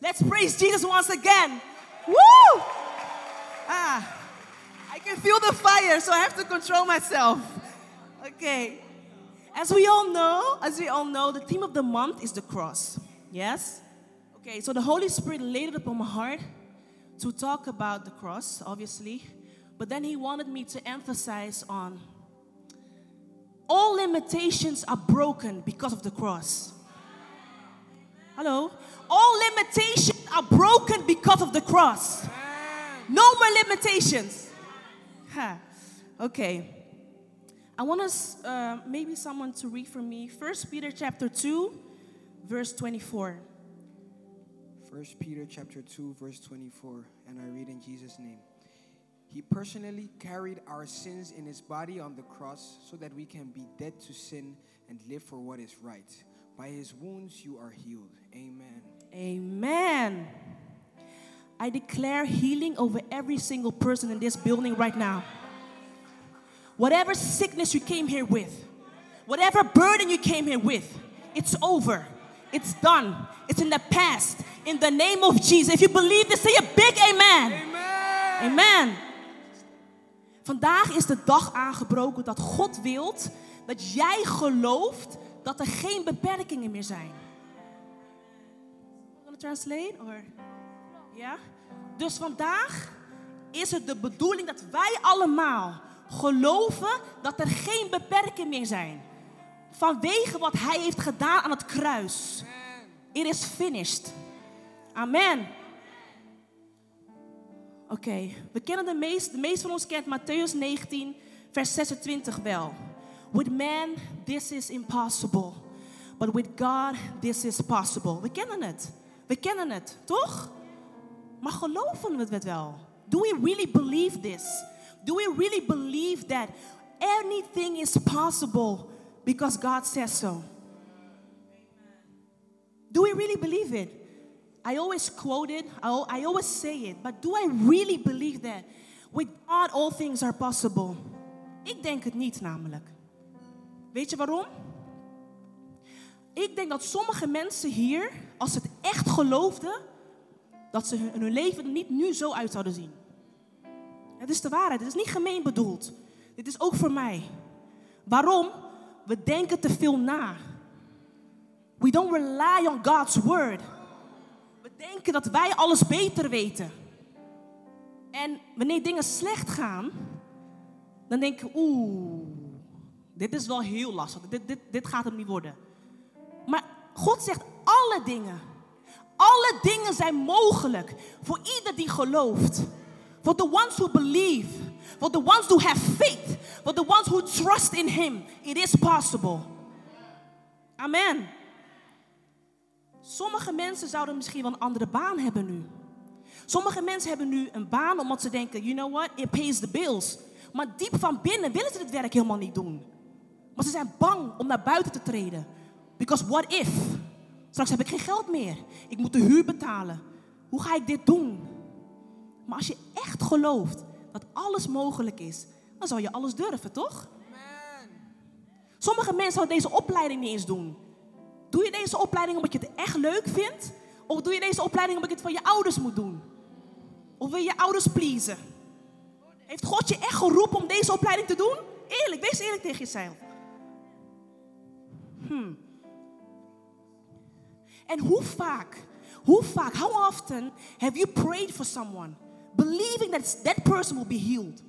Let's praise Jesus once again. Woo! Ah, I can feel the fire, so I have to control myself. Okay. As we all know, as we all know, the theme of the month is the cross. Yes? Okay, so the Holy Spirit laid it upon my heart to talk about the cross, obviously, but then He wanted me to emphasize on all limitations are broken because of the cross. Hello? All limitations are broken because of the cross. No more limitations. Okay. I want us, uh, maybe someone to read for me. First Peter chapter 2, verse 24. 1 Peter chapter 2 verse 24 and I read in Jesus name. He personally carried our sins in his body on the cross so that we can be dead to sin and live for what is right. By his wounds you are healed. Amen. Amen. I declare healing over every single person in this building right now. Whatever sickness you came here with, whatever burden you came here with, it's over. It's done. It's in the past. In the name of Jesus. If you believe this, say a big amen. Amen. Amen. Vandaag is de dag aangebroken dat God wilt dat jij gelooft dat er geen beperkingen meer zijn. Translate or ja? Dus vandaag is het de bedoeling dat wij allemaal geloven dat er geen beperkingen meer zijn. Vanwege wat hij heeft gedaan aan het kruis. It is finished. Amen. Oké, we kennen de meest, de meest van ons kent Matthäus 19, vers 26 wel. With man, this is impossible. But with God, this is possible. We kennen het. We kennen het, toch? Maar geloven we het wel? Do we really believe this? Do we really believe that anything is possible because God says so? Do we really believe it? I always quote it, I always say it, but do I really believe that? With God, all things are possible. Ik denk het niet, namelijk. Weet je waarom? Ik denk dat sommige mensen hier, als ze het echt geloofden, dat ze hun, hun leven er niet nu zo uit zouden zien. Het is de waarheid, het is niet gemeen bedoeld. Dit is ook voor mij. Waarom? We denken te veel na. We don't rely on God's word. We denken dat wij alles beter weten. En wanneer dingen slecht gaan, dan denk ik, oeh, dit is wel heel lastig. Dit, dit, dit gaat hem niet worden. Maar God zegt alle dingen. Alle dingen zijn mogelijk voor ieder die gelooft. For the ones who believe. For the ones who have faith. For the ones who trust in Him. It is possible. Amen. Sommige mensen zouden misschien wel een andere baan hebben nu. Sommige mensen hebben nu een baan omdat ze denken, you know what, it pays the bills. Maar diep van binnen willen ze het werk helemaal niet doen. Maar ze zijn bang om naar buiten te treden. Because what if? Straks heb ik geen geld meer. Ik moet de huur betalen. Hoe ga ik dit doen? Maar als je echt gelooft dat alles mogelijk is, dan zal je alles durven, toch? Sommige mensen zouden deze opleiding niet eens doen. Doe je deze opleiding omdat je het echt leuk vindt? Of doe je deze opleiding omdat je het van je ouders moet doen? Of wil je je ouders pleasen? Heeft God je echt geroepen om deze opleiding te doen? Eerlijk, wees eerlijk tegen jezelf. Hmm. En hoe vaak, hoe vaak, how often have you prayed for someone, believing that that person will be healed?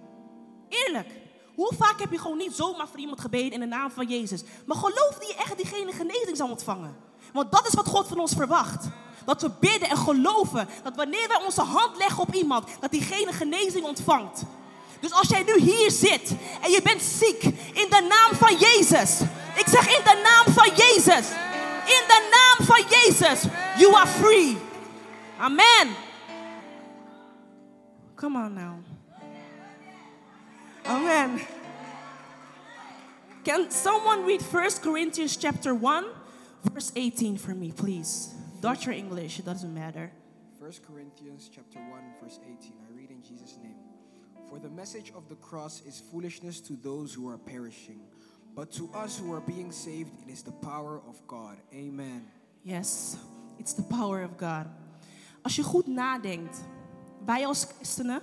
Eerlijk, hoe vaak heb je gewoon niet zomaar voor iemand gebeden in de naam van Jezus, maar geloofde je echt dat diegene genezing zal ontvangen? Want dat is wat God van ons verwacht. Dat we bidden en geloven dat wanneer wij onze hand leggen op iemand, dat diegene genezing ontvangt. Dus als jij nu hier zit en je bent ziek, in de naam van Jezus. Ik zeg in de naam van Jezus. In de naam van Jezus. You are free. Amen. Come on now. Amen. Can someone read 1 Corinthians chapter 1, verse 18 for me, please? Dutch or English, it doesn't matter. 1 Corinthians chapter 1 verse 18. I read in Jesus name. For the message of the cross is foolishness to those who are perishing, but to us who are being saved it is the power of God. Amen. Yes, it's the power of God. Als je goed nadenkt, wij als christenen,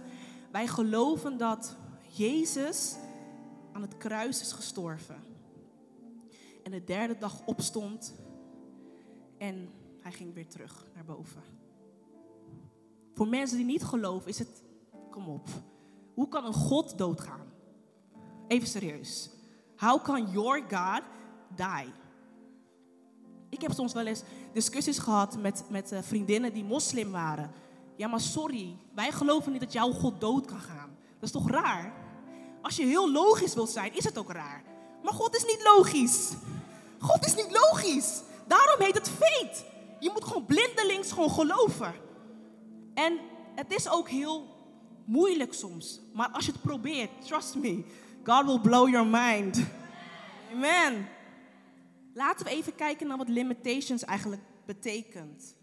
wij geloven dat Jezus aan het kruis is gestorven. En de derde dag opstond en hij ging weer terug naar boven. Voor mensen die niet geloven is het, kom op, hoe kan een God doodgaan? Even serieus. How can your God die? Ik heb soms wel eens discussies gehad met, met uh, vriendinnen die moslim waren. Ja, maar sorry, wij geloven niet dat jouw God dood kan gaan. Dat is toch raar? Als je heel logisch wilt zijn, is het ook raar. Maar God is niet logisch. God is niet logisch. Daarom heet het feit. Je moet gewoon blindelings gewoon geloven. En het is ook heel moeilijk soms. Maar als je het probeert, trust me, God will blow your mind. Amen. Laten we even kijken naar wat limitations eigenlijk betekent.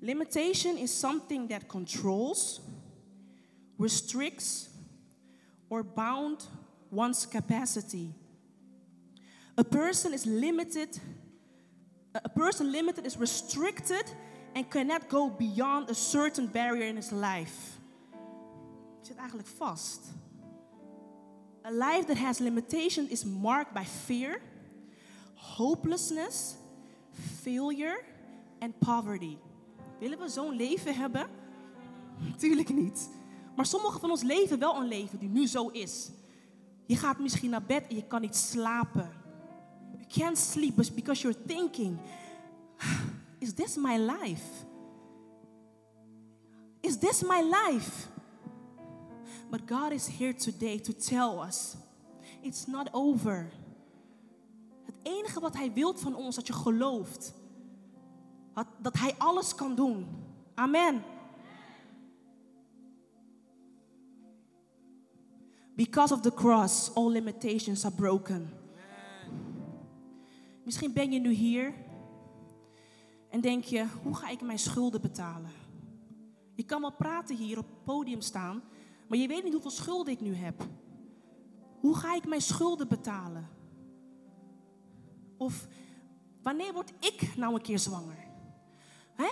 Limitation is something that controls, restricts, or bound one's capacity. A person is limited, a person limited is restricted and cannot go beyond a certain barrier in his life. Zit eigenlijk vast. A life that has limitation is marked by fear, hopelessness, failure and poverty. Willen we zo'n leven hebben? Tuurlijk niet. Maar sommigen van ons leven wel een leven die nu zo is. Je gaat misschien naar bed en je kan niet slapen. You can't sleep because you're thinking, is this my life? Is this my life? But God is here today to tell us, it's not over. Het enige wat Hij wil van ons, dat je gelooft. Dat Hij alles kan doen. Amen. Because of the cross, all limitations are broken. Misschien ben je nu hier en denk je, hoe ga ik mijn schulden betalen? Je kan wel praten hier op het podium staan, maar je weet niet hoeveel schulden ik nu heb. Hoe ga ik mijn schulden betalen? Of wanneer word ik nou een keer zwanger?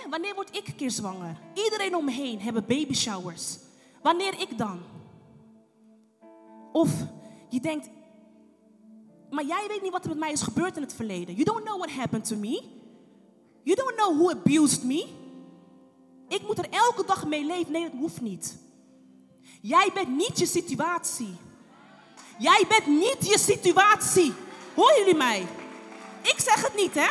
Wanneer word ik een keer zwanger? Iedereen om me heen hebben baby showers. Wanneer ik dan? Of je denkt, maar jij weet niet wat er met mij is gebeurd in het verleden. You don't know what happened to me. You don't know who abused me. Ik moet er elke dag mee leven. Nee, dat hoeft niet. Jij bent niet je situatie. Jij bent niet je situatie. Horen jullie mij? Ik zeg het niet, hè?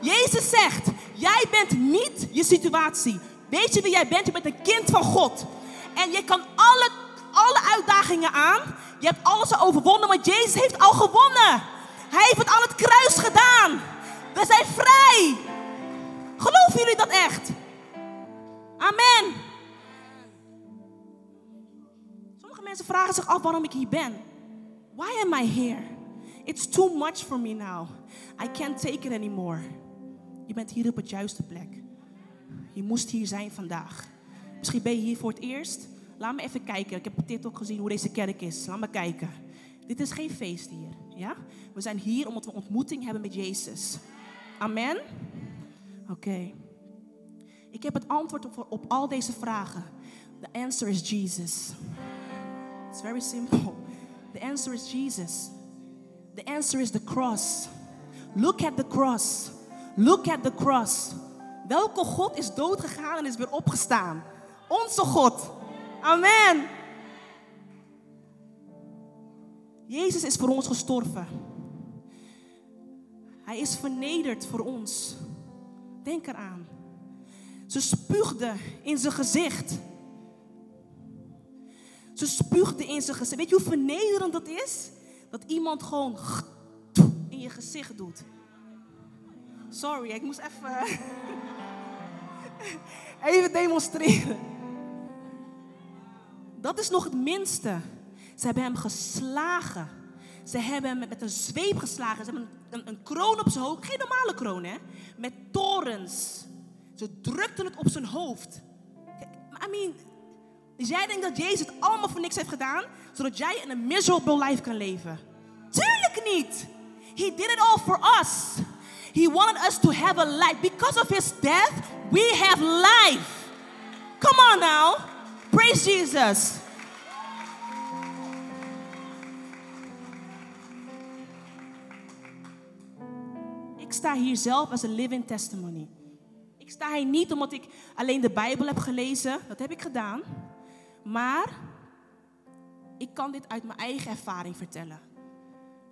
Jezus zegt, jij bent niet je situatie. Weet je wie jij bent? Je bent een kind van God. En je kan alle, alle uitdagingen aan. Je hebt alles al overwonnen, maar Jezus heeft al gewonnen. Hij heeft het aan het kruis gedaan. We zijn vrij. Geloven jullie dat echt? Amen. Mensen vragen zich af waarom ik hier ben. Why am I here? It's too much for me now. I can't take it anymore. Je bent hier op het juiste plek. Je moest hier zijn vandaag. Misschien ben je hier voor het eerst. Laat me even kijken. Ik heb op TikTok gezien hoe deze kerk is. Laat me kijken. Dit is geen feest hier. Ja? We zijn hier omdat we ontmoeting hebben met Jezus. Amen. Oké. Ik heb het antwoord op al deze vragen. The answer is Jesus. It's very simple. The answer is Jesus. The answer is the cross. Look at the cross. Look at the cross. Welke God is doodgegaan en is weer opgestaan? Onze God. Amen. Jezus is voor ons gestorven. Hij is vernederd voor ons. Denk eraan. Ze spuugde in zijn gezicht. Ze spuugde in zijn gezicht. Weet je hoe vernederend dat is? Dat iemand gewoon in je gezicht doet. Sorry, ik moest even, even demonstreren. Dat is nog het minste. Ze hebben hem geslagen. Ze hebben hem met een zweep geslagen. Ze hebben een, een, een kroon op zijn hoofd. Geen normale kroon, hè? Met torens. Ze drukten het op zijn hoofd. I mean, dus jij denkt dat Jezus het allemaal voor niks heeft gedaan, zodat jij een miserable life kan leven? Tuurlijk niet. He did it all for us. He wanted us to have a life. Because of his death, we have life. Come on now. Praise Jesus. Ik sta hier zelf als een living testimony. Ik sta hier niet omdat ik alleen de Bijbel heb gelezen. Dat heb ik gedaan. Maar ik kan dit uit mijn eigen ervaring vertellen.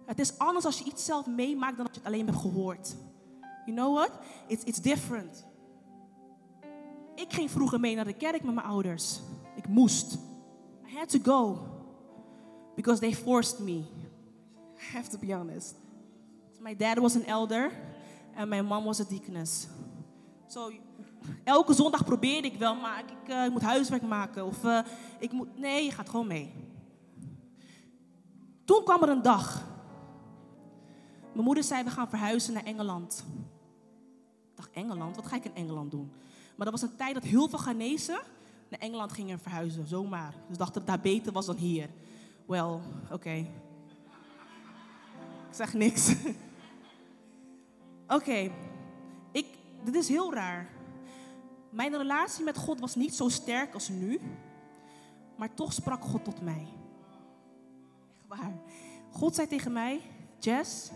Het is anders als je iets zelf meemaakt dan als je het alleen hebt gehoord. You know what? It's, it's different. Ik ging vroeger mee naar de kerk met mijn ouders. Ik moest. I had to go. Because they forced me. I have to be honest. My dad was an elder en mijn mom was a deaconess. So, elke zondag probeerde ik wel, maar ik, uh, ik moet huiswerk maken. Of uh, ik moet. Nee, je gaat gewoon mee. Toen kwam er een dag. Mijn moeder zei: We gaan verhuizen naar Engeland. Ik dacht: Engeland? Wat ga ik in Engeland doen? Maar dat was een tijd dat heel veel Ghanese naar Engeland gingen verhuizen, zomaar. Dus dachten dat daar beter was dan hier. Wel, oké. Ik zeg niks. oké, ik, dit is heel raar. Mijn relatie met God was niet zo sterk als nu, maar toch sprak God tot mij. Echt waar. God zei tegen mij, Jess,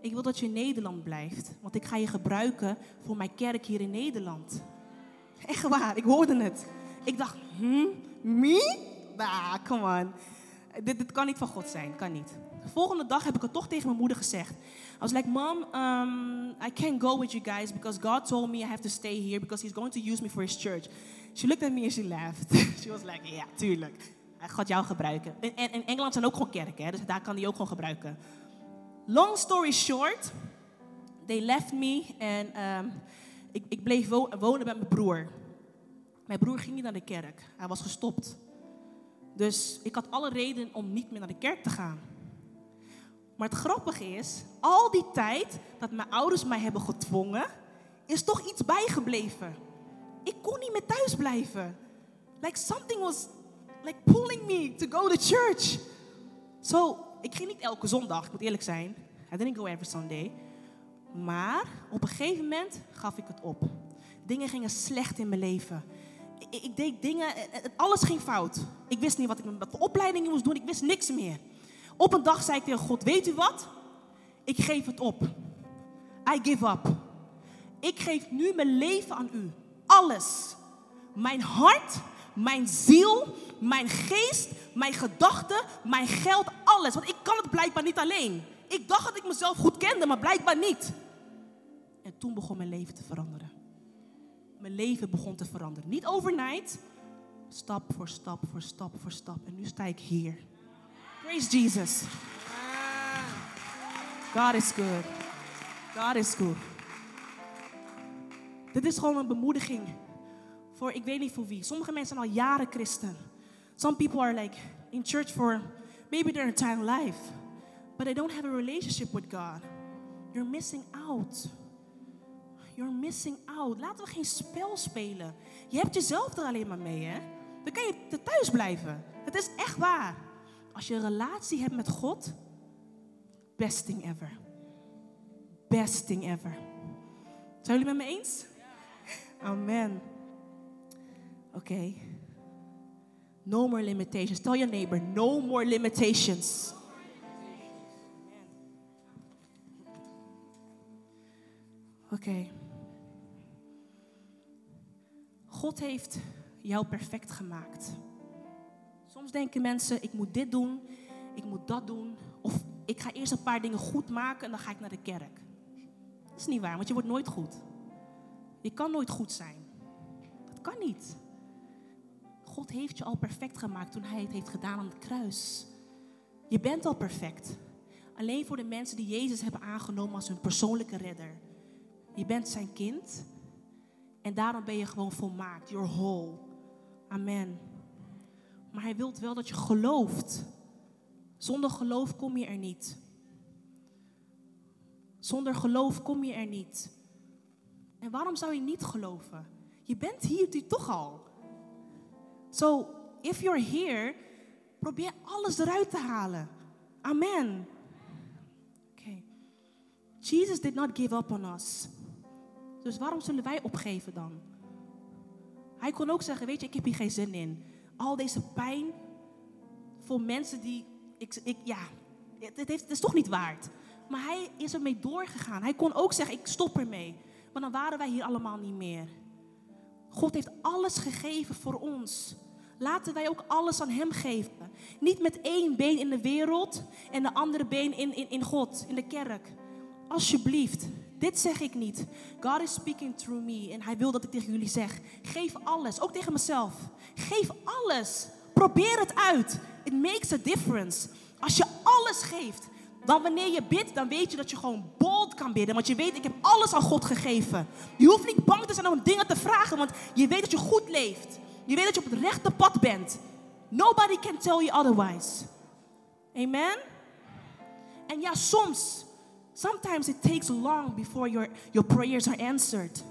ik wil dat je in Nederland blijft, want ik ga je gebruiken voor mijn kerk hier in Nederland. Echt waar, ik hoorde het. Ik dacht, hm, me? Nah, come on. Dit, dit kan niet van God zijn, kan niet. De volgende dag heb ik het toch tegen mijn moeder gezegd. I was like, Mom, um, I can't go with you guys because God told me I have to stay here because He's going to use me for His church. She looked at me and she laughed. she was like, ja, tuurlijk. Hij gaat jou gebruiken. En in Engeland zijn ook gewoon kerken, hè, dus daar kan hij ook gewoon gebruiken. Long story short, they left me en um, ik, ik bleef wonen bij mijn broer. Mijn broer ging niet naar de kerk. Hij was gestopt. Dus ik had alle reden om niet meer naar de kerk te gaan. Maar het grappige is, al die tijd dat mijn ouders mij hebben gedwongen, is toch iets bijgebleven. Ik kon niet meer thuis blijven. Like something was like pulling me to go to church. So, ik ging niet elke zondag, ik moet eerlijk zijn. I didn't go every Sunday. Maar op een gegeven moment gaf ik het op. Dingen gingen slecht in mijn leven. Ik, deed dingen, alles ging fout. Ik wist niet wat ik met de opleiding moest doen, ik wist niks meer. Op een dag zei ik tegen God, weet u wat? Ik geef het op. I give up. Ik geef nu mijn leven aan u. Alles. Mijn hart, mijn ziel, mijn geest, mijn gedachten, mijn geld, alles. Want ik kan het blijkbaar niet alleen. Ik dacht dat ik mezelf goed kende, maar blijkbaar niet. En toen begon mijn leven te veranderen. Mijn leven begon te veranderen. Niet overnight, stap voor stap voor stap voor stap. En nu sta ik hier. Praise Jesus. God is good. God is good. Dit is gewoon een bemoediging voor ik weet niet voor wie. Sommige mensen zijn al jaren christen. Some people are like in church for maybe their entire life, but they don't have a relationship with God. You're missing out. You're missing out. Laten we geen spel spelen. Je hebt jezelf er alleen maar mee, hè? Dan kan je thuis blijven. Het is echt waar. Als je een relatie hebt met God, best thing ever. Best thing ever. Zijn jullie met me eens? Amen. Oké. No more limitations. Tell your neighbor, no more limitations. Oké. Okay. God heeft jou perfect gemaakt. Soms denken mensen, ik moet dit doen, ik moet dat doen. Of ik ga eerst een paar dingen goed maken en dan ga ik naar de kerk. Dat is niet waar, want je wordt nooit goed. Je kan nooit goed zijn. Dat kan niet. God heeft je al perfect gemaakt toen Hij het heeft gedaan aan het kruis. Je bent al perfect. Alleen voor de mensen die Jezus hebben aangenomen als hun persoonlijke redder. Je bent zijn kind. En daarom ben je gewoon volmaakt. You're whole. Amen. Maar hij wil wel dat je gelooft. Zonder geloof kom je er niet. Zonder geloof kom je er niet. En waarom zou je niet geloven? Je bent hier toch al. So, if you're here, probeer alles eruit te halen. Amen. Okay. Jesus did not give up on us. Dus waarom zullen wij opgeven dan? Hij kon ook zeggen, weet je, ik heb hier geen zin in. Al deze pijn voor mensen die, ik, ik, ja, het, heeft, is toch niet waard. Maar hij is ermee doorgegaan. Hij kon ook zeggen, ik stop ermee. Maar dan waren wij hier allemaal niet meer. God heeft alles gegeven voor ons. Laten wij ook alles aan Hem geven. Niet met één been in de wereld en de andere been in, in, in God, in de kerk. Alsjeblieft, dit zeg ik niet. God is speaking through me en Hij wil dat ik tegen jullie zeg. Geef alles, ook tegen mezelf. Geef alles. Probeer het uit. It makes a difference. Als je alles geeft, dan wanneer je bidt, dan weet je dat je gewoon bold kan bidden. Want je weet, ik heb alles aan God gegeven. Je hoeft niet bang te zijn om dingen te vragen, want je weet dat je goed leeft. Je weet dat je op het rechte pad bent. Nobody can tell you otherwise. Amen? En ja, soms, sometimes it takes long before your, your prayers are answered.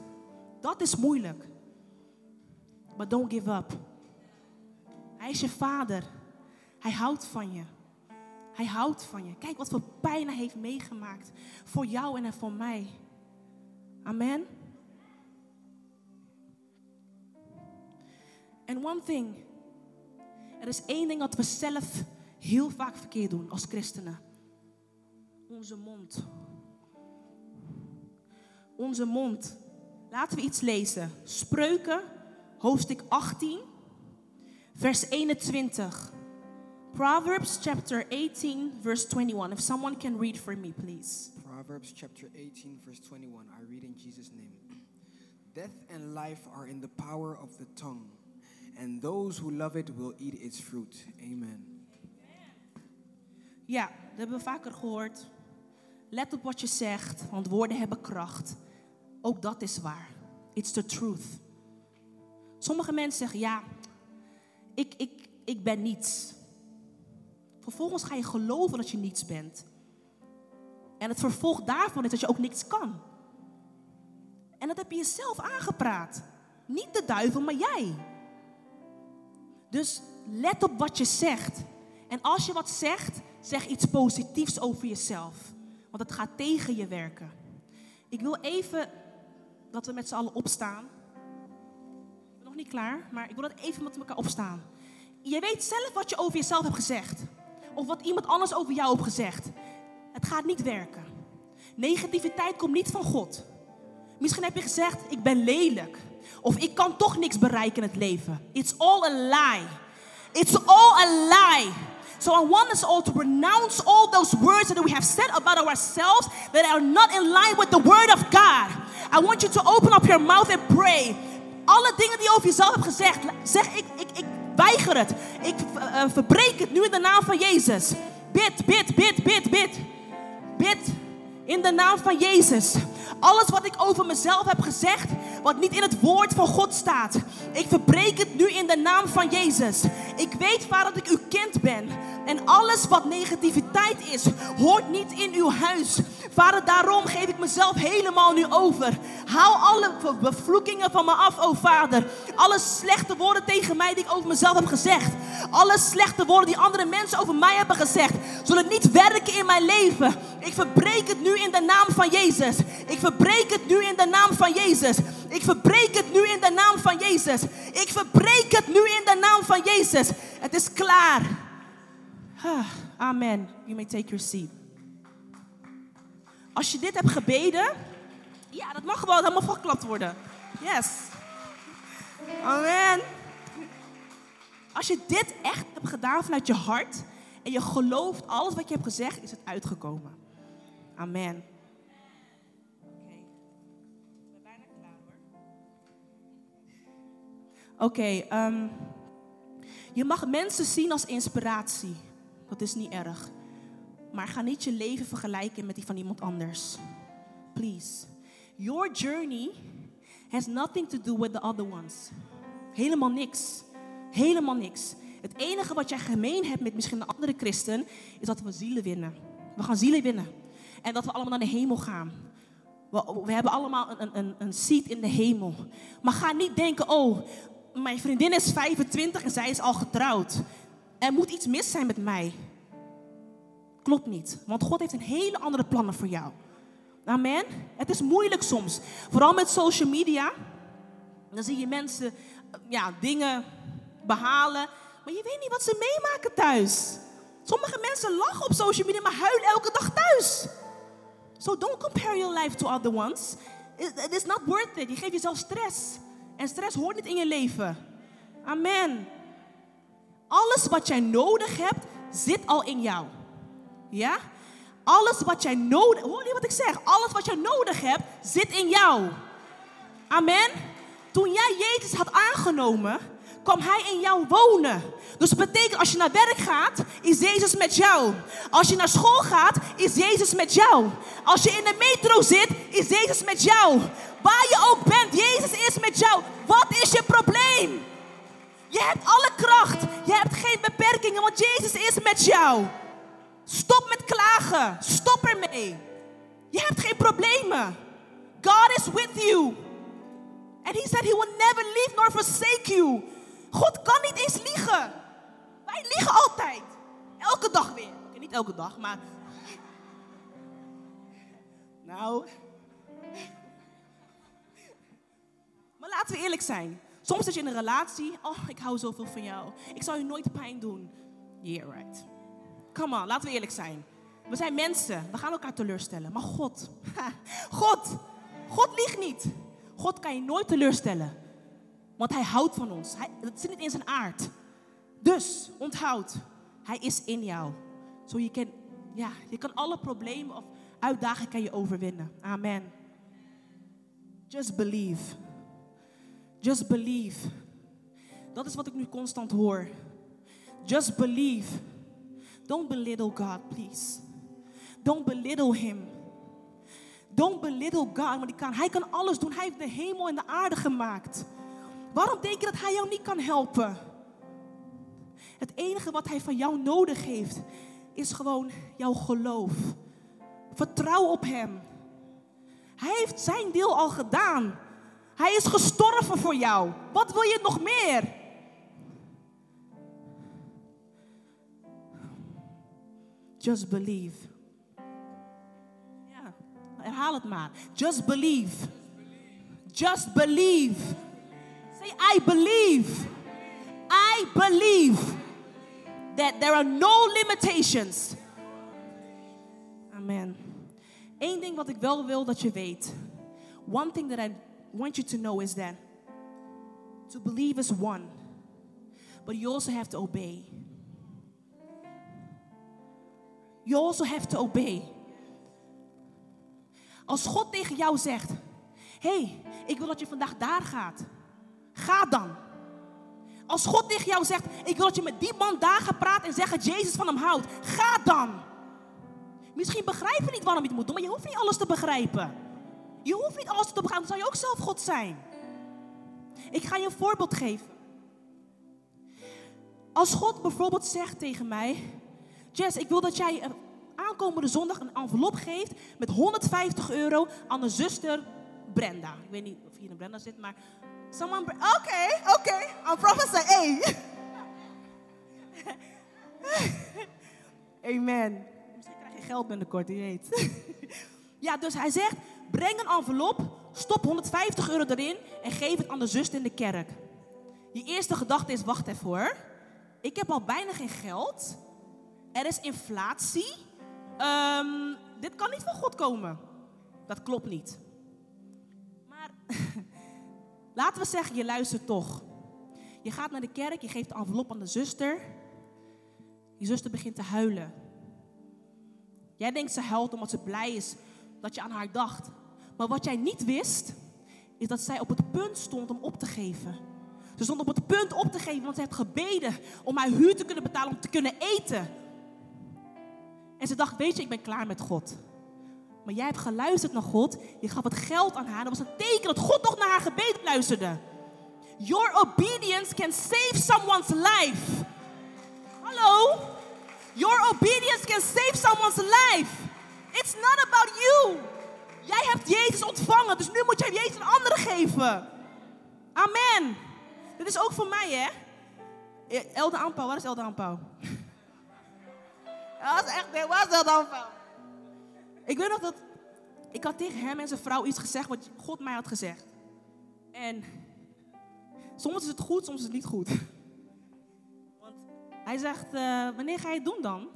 Dat is moeilijk. But don't give up. Hij is je vader. Hij houdt van je. Hij houdt van je. Kijk wat voor pijn hij heeft meegemaakt. Voor jou en voor mij. Amen. En one thing. Er is één ding dat we zelf heel vaak verkeerd doen als christenen. Onze mond. Onze mond. Laten we iets lezen. Spreuken, hoofdstuk 18, vers 21. Proverbs chapter 18, verse 21. If someone can read for me, please. Proverbs chapter 18, verse 21. I read in Jesus' name. Death and life are in the power of the tongue, and those who love it will eat its fruit. Amen. Ja, dat hebben we vaker gehoord. Let op wat je zegt, want woorden hebben kracht. Ook dat is waar. It's the truth. Sommige mensen zeggen, ja, ik, ik, ik ben niets. Vervolgens ga je geloven dat je niets bent. En het vervolg daarvan is dat je ook niks kan. En dat heb je jezelf aangepraat. Niet de duivel, maar jij. Dus let op wat je zegt. En als je wat zegt, zeg iets positiefs over jezelf. Want het gaat tegen je werken. Ik wil even dat we met z'n allen opstaan. Ik ben nog niet klaar, maar ik wil dat even met elkaar opstaan. Je weet zelf wat je over jezelf hebt gezegd. Of wat iemand anders over jou heeft gezegd. Het gaat niet werken. Negativiteit komt niet van God. Misschien heb je gezegd, ik ben lelijk. Of ik kan toch niks bereiken in het leven. It's all a lie. It's all a lie. So I want us all to renounce all those words that we have said about ourselves that are not in line with the word of God. I want you to open up your mouth and pray. Alle dingen die over jezelf hebt gezegd, zeg ik, ik, ik weiger het. Ik uh, verbreek het nu in de naam van Jezus. Bid, bid, bid, bid, bid. Bid in de naam van Jezus. Alles wat ik over mezelf heb gezegd, wat niet in het woord van God staat. Ik verbreek het nu in de naam van Jezus. Ik weet waar dat ik uw kind ben. En alles wat negativiteit is, hoort niet in uw huis. Vader, daarom geef ik mezelf helemaal nu over. Haal alle bevloekingen van me af, oh Vader. Alle slechte woorden tegen mij die ik over mezelf heb gezegd. Alle slechte woorden die andere mensen over mij hebben gezegd, zullen niet werken in mijn leven. Ik verbreek het nu in de naam van Jezus. Ik verbreek het nu in de naam van Jezus. Ik verbreek het nu in de naam van Jezus. Ik verbreek het nu in de naam van Jezus. Het is klaar. Amen. You may take your seat. Als je dit hebt gebeden, ja, dat mag wel, mag geklapt worden. Yes. Amen. Als je dit echt hebt gedaan vanuit je hart en je gelooft alles wat je hebt gezegd, is het uitgekomen. Amen. Oké, okay. ik ben bijna klaar hoor. Oké, okay, um, je mag mensen zien als inspiratie. Dat is niet erg. Maar ga niet je leven vergelijken met die van iemand anders. Please. Your journey has nothing to do with the other ones. Helemaal niks. Helemaal niks. Het enige wat jij gemeen hebt met misschien een andere christen, is dat we zielen winnen. We gaan zielen winnen. En dat we allemaal naar de hemel gaan. We, we hebben allemaal een, een, een seat in de hemel. Maar ga niet denken, oh, mijn vriendin is 25 en zij is al getrouwd. Er moet iets mis zijn met mij. Klopt niet. Want God heeft een hele andere plannen voor jou. Amen. Het is moeilijk soms. Vooral met social media. Dan zie je mensen eh, ja, dingen behalen. Maar je weet niet wat ze meemaken thuis. Sommige mensen lachen op social media, maar huilen elke dag thuis. So don't compare your life to other ones. It, it is not worth it. Je geeft jezelf stress. En stress hoort niet in je leven. Amen. Alles wat jij nodig hebt, zit al in jou. Ja? Alles wat jij nodig... Hoor je wat ik zeg? Alles wat jij nodig hebt, zit in jou. Amen. Toen jij Jezus had aangenomen, kwam Hij in jou wonen. Dus dat betekent als je naar werk gaat, is Jezus met jou. Als je naar school gaat, is Jezus met jou. Als je in de metro zit, is Jezus met jou. Waar je ook bent, Jezus is met jou. Wat is je probleem? Je hebt alle kracht. Je hebt geen beperkingen, want Jezus is met jou. Stop met klagen. Stop ermee. Je hebt geen problemen. God is with you. And he said he will never leave nor forsake you. God kan niet eens liegen. Wij liegen altijd. Elke dag weer. Okay, niet elke dag, maar. Nou. Maar laten we eerlijk zijn. Soms zit je in een relatie. Oh, ik hou zoveel van jou. Ik zal je nooit pijn doen. Yeah, right. Come on, laten we eerlijk zijn. We zijn mensen. We gaan elkaar teleurstellen. Maar God. God. God liegt niet. God kan je nooit teleurstellen. Want hij houdt van ons. Hij, dat zit niet in zijn aard. Dus, onthoud. Hij is in jou. Zo je kan, ja, je kan alle problemen of uitdagingen kan je overwinnen. Amen. Just believe. Just believe. Dat is wat ik nu constant hoor. Just believe. Don't belittle God, please. Don't belittle Him. Don't belittle God, want kan, hij kan alles doen. Hij heeft de hemel en de aarde gemaakt. Waarom denk je dat Hij jou niet kan helpen? Het enige wat Hij van jou nodig heeft, is gewoon jouw geloof. Vertrouw op Hem. Hij heeft zijn deel al gedaan. Hij is gestorven voor jou. Wat wil je nog meer? Just believe. Ja, herhaal het maar. Just believe. Just believe. Say, I believe. I believe that there are no limitations. Amen. Eén ding wat ik wel wil dat je weet. One thing that I want you to know is that to believe is one, but you also have to obey. You also have to obey. Als God tegen jou zegt: hey, ik wil dat je vandaag daar gaat. Ga dan. Als God tegen jou zegt: Ik wil dat je met die man daar gaat praten en zeggen Jezus van hem houdt. Ga dan. Misschien begrijp je niet waarom je het moet doen, maar je hoeft niet alles te begrijpen. Je hoeft niet alles te begrijpen, dan zou je ook zelf God zijn. Ik ga je een voorbeeld geven. Als God bijvoorbeeld zegt tegen mij: Jess, ik wil dat jij aankomende zondag een envelop geeft met 150 euro aan de zuster Brenda. Ik weet niet of hier een Brenda zit, maar someone. Oké, oké, okay. I'm professor A. Amen. Misschien krijg je geld binnenkort, je weet. ja, dus hij zegt: breng een envelop, stop 150 euro erin en geef het aan de zuster in de kerk. Je eerste gedachte is: wacht even hoor. Ik heb al bijna geen geld. Er is inflatie. Um, dit kan niet van God komen. Dat klopt niet. Maar laten we zeggen, je luistert toch. Je gaat naar de kerk, je geeft de envelop aan de zuster. Die zuster begint te huilen. Jij denkt ze huilt omdat ze blij is dat je aan haar dacht. Maar wat jij niet wist, is dat zij op het punt stond om op te geven. Ze stond op het punt op te geven, want ze heeft gebeden om haar huur te kunnen betalen, om te kunnen eten. En ze dacht, weet je, ik ben klaar met God. Maar jij hebt geluisterd naar God. Je gaf het geld aan haar. Dat was een teken dat God toch naar haar gebed luisterde. Your obedience can save someone's life. Hallo? Your obedience can save someone's life. It's not about you. Jij hebt Jezus ontvangen, dus nu moet jij Jezus een andere geven. Amen. Dit is ook voor mij, hè? Elde aanpauw, waar is Elde aanpauw? Dat was echt, dat was dat aanval. Ik weet nog dat ik had tegen hem en zijn vrouw iets gezegd wat God mij had gezegd. En soms is het goed, soms is het niet goed. Want hij zegt, eh, wanneer ga je het doen dan?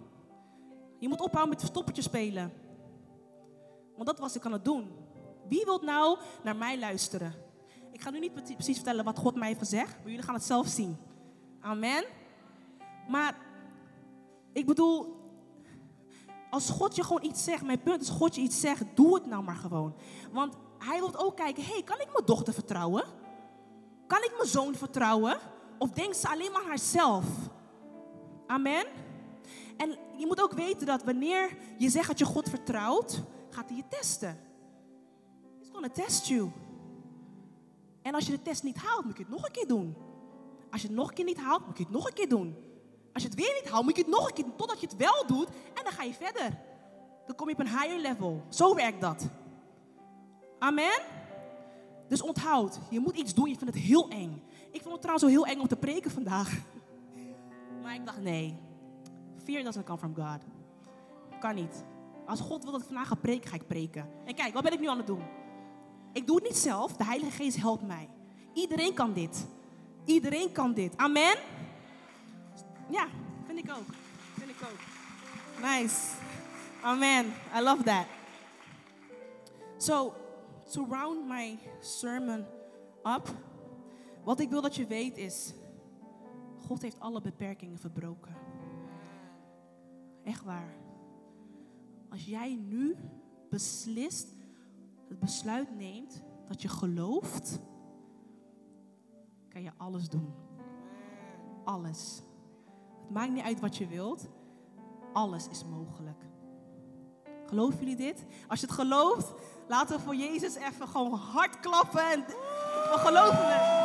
Je moet ophouden met verstoppertje spelen. Want dat was ik aan het doen. Wie wilt nou naar mij luisteren? Ik ga nu niet precies vertellen wat God mij heeft gezegd, maar jullie gaan het zelf zien. Amen. Maar ik bedoel, als God je gewoon iets zegt, mijn punt is, God je iets zegt, doe het nou maar gewoon. Want hij wil ook kijken, hey, kan ik mijn dochter vertrouwen? Kan ik mijn zoon vertrouwen? Of denkt ze alleen maar aan haarzelf? Amen. En je moet ook weten dat wanneer je zegt dat je God vertrouwt, gaat hij je testen. He's gonna test you. En als je de test niet haalt, moet je het nog een keer doen. Als je het nog een keer niet haalt, moet je het nog een keer doen. Als je het weer niet haalt, moet je het nog een keer doen totdat je het wel doet. En dan ga je verder. Dan kom je op een higher level. Zo werkt dat. Amen. Dus onthoud, je moet iets doen. Je vindt het heel eng. Ik vond het trouwens zo heel eng om te preken vandaag. Maar ik dacht, nee. Fear doesn't come from God. Kan niet. Als God wil dat ik vandaag ga preken, ga ik preken. En kijk, wat ben ik nu aan het doen? Ik doe het niet zelf. De Heilige Geest helpt mij. Iedereen kan dit. Iedereen kan dit. Amen. Ja, vind ik ook. Vind ik ook. Nice. Amen. I love that. So, to round my sermon up, wat ik wil dat je weet is, God heeft alle beperkingen verbroken. Echt waar. Als jij nu beslist, het besluit neemt dat je gelooft, kan je alles doen. Alles. Maakt niet uit wat je wilt. Alles is mogelijk. Geloven jullie dit? Als je het gelooft, laten we voor Jezus even gewoon hard klappen. En we geloven het.